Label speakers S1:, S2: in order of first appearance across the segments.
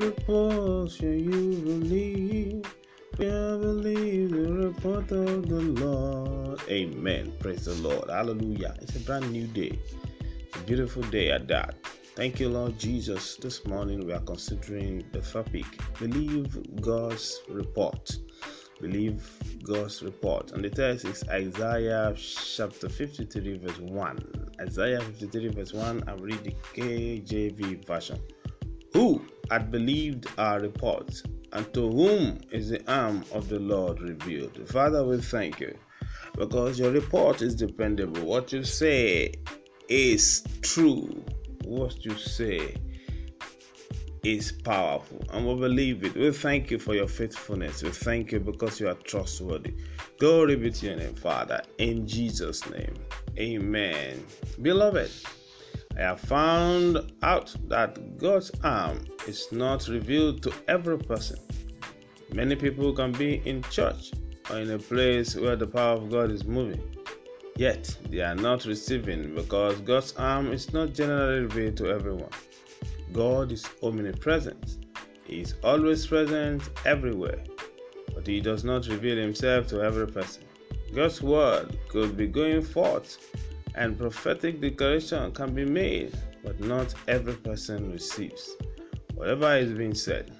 S1: report you believe? We believe the report of the Lord. Amen. Praise the Lord. Hallelujah. It's a brand new day. A beautiful day at that. Thank you, Lord Jesus. This morning we are considering the topic Believe God's Report. Believe God's report. And the text is Isaiah chapter 53, verse 1. Isaiah 53, verse 1. I read the KJV version. Who had believed our report, and to whom is the arm of the Lord revealed? Father, we thank you because your report is dependable. What you say is true. What you say is powerful and we believe it. We thank you for your faithfulness. We thank you because you are trustworthy. Glory be to your name, Father, in Jesus' name. Amen. Beloved, I have found out that God's arm is not revealed to every person. Many people can be in church or in a place where the power of God is moving, yet they are not receiving because God's arm is not generally revealed to everyone. God is omnipresent, He is always present everywhere, but He does not reveal Himself to every person. God's word could be going forth and prophetic declaration can be made, but not every person receives whatever is being said.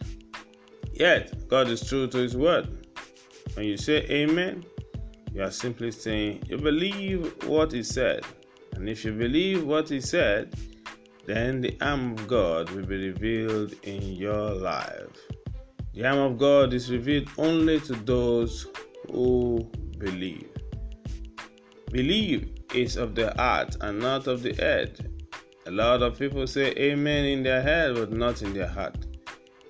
S1: Yet, God is true to His word. When you say Amen, you are simply saying you believe what He said. And if you believe what He said, then the arm of God will be revealed in your life. The arm of God is revealed only to those who believe. Believe is of the heart and not of the head. A lot of people say amen in their head but not in their heart.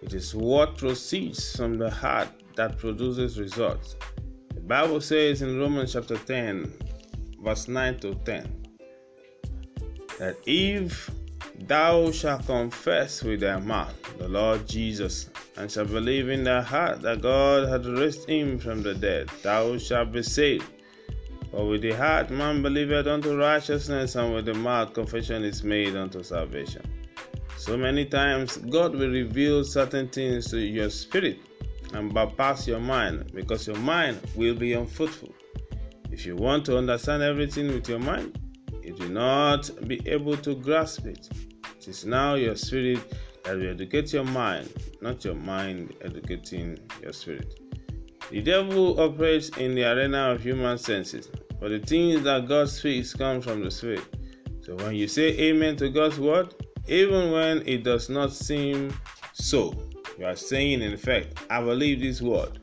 S1: It is what proceeds from the heart that produces results. The Bible says in Romans chapter 10, verse 9 to 10, that if thou shalt confess with thy mouth the Lord Jesus, and shalt believe in thy heart that God hath raised him from the dead, thou shalt be saved. For with the heart man believeth unto righteousness, and with the mouth confession is made unto salvation. So many times God will reveal certain things to your spirit and bypass your mind because your mind will be unfruitful. If you want to understand everything with your mind, you will not be able to grasp it. It is now your spirit that will educate your mind, not your mind educating your spirit. The devil operates in the arena of human senses, but the things that God speaks come from the Spirit. So when you say amen to God's word, even when it does not seem so, you are saying, in effect, I believe this word.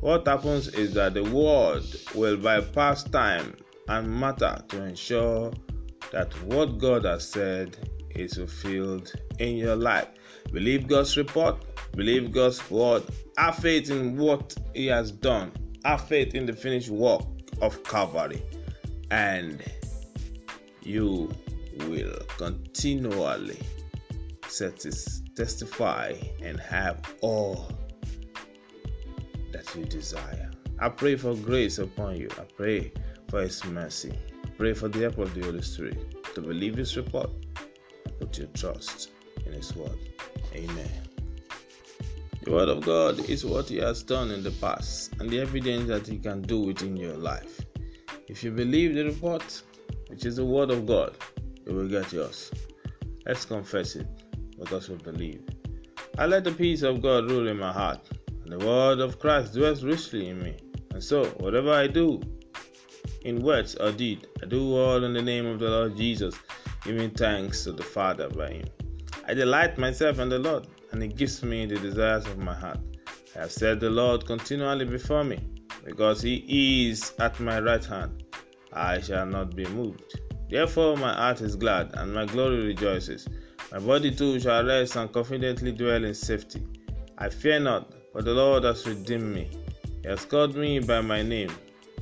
S1: What happens is that the word will bypass time and matter to ensure that what God has said is fulfilled in your life. Believe God's report, believe God's word, have faith in what He has done, have faith in the finished work of Calvary, and you will continually testify and have all that you desire. I pray for grace upon you. I pray for His mercy. Pray for the help of the Holy Spirit to believe His report put your trust in His word. Amen. The Word of God is what He has done in the past and the evidence that He can do within your life. If you believe the report, which is the Word of God, you will get yours. Let's confess it because we believe. I let the peace of God rule in my heart, and the Word of Christ dwells richly in me. And so, whatever I do, in words or deed, I do all in the name of the Lord Jesus, giving thanks to the Father by Him. I delight myself in the Lord, and He gives me the desires of my heart. I have set the Lord continually before me, because He is at my right hand. I shall not be moved. Therefore, my heart is glad, and my glory rejoices. My body too shall rest and confidently dwell in safety. I fear not, for the Lord has redeemed me. He has called me by my name,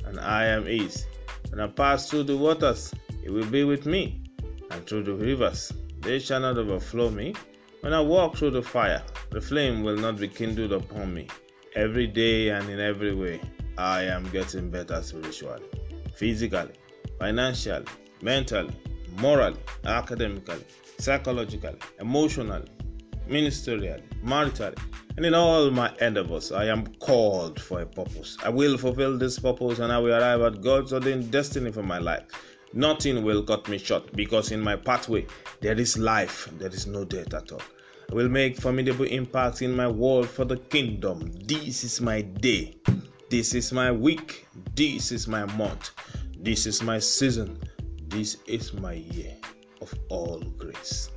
S1: and I am His. When I pass through the waters, He will be with me, and through the rivers, they shall not overflow me. When I walk through the fire, the flame will not be kindled upon me. Every day and in every way, I am getting better spiritually, physically, financially, mentally, morally, academically, psychologically, emotionally. ministerially, maritally, and in all my endeavors. I am called for a purpose. I will fulfill this purpose and I will arrive at God's ordained destiny for my life. Nothing will cut me short because in my pathway there is life, there is no death at all. I will make formidable impacts in my world for the kingdom. This is my day. This is my week. This is my month. This is my season. This is my year of all grace.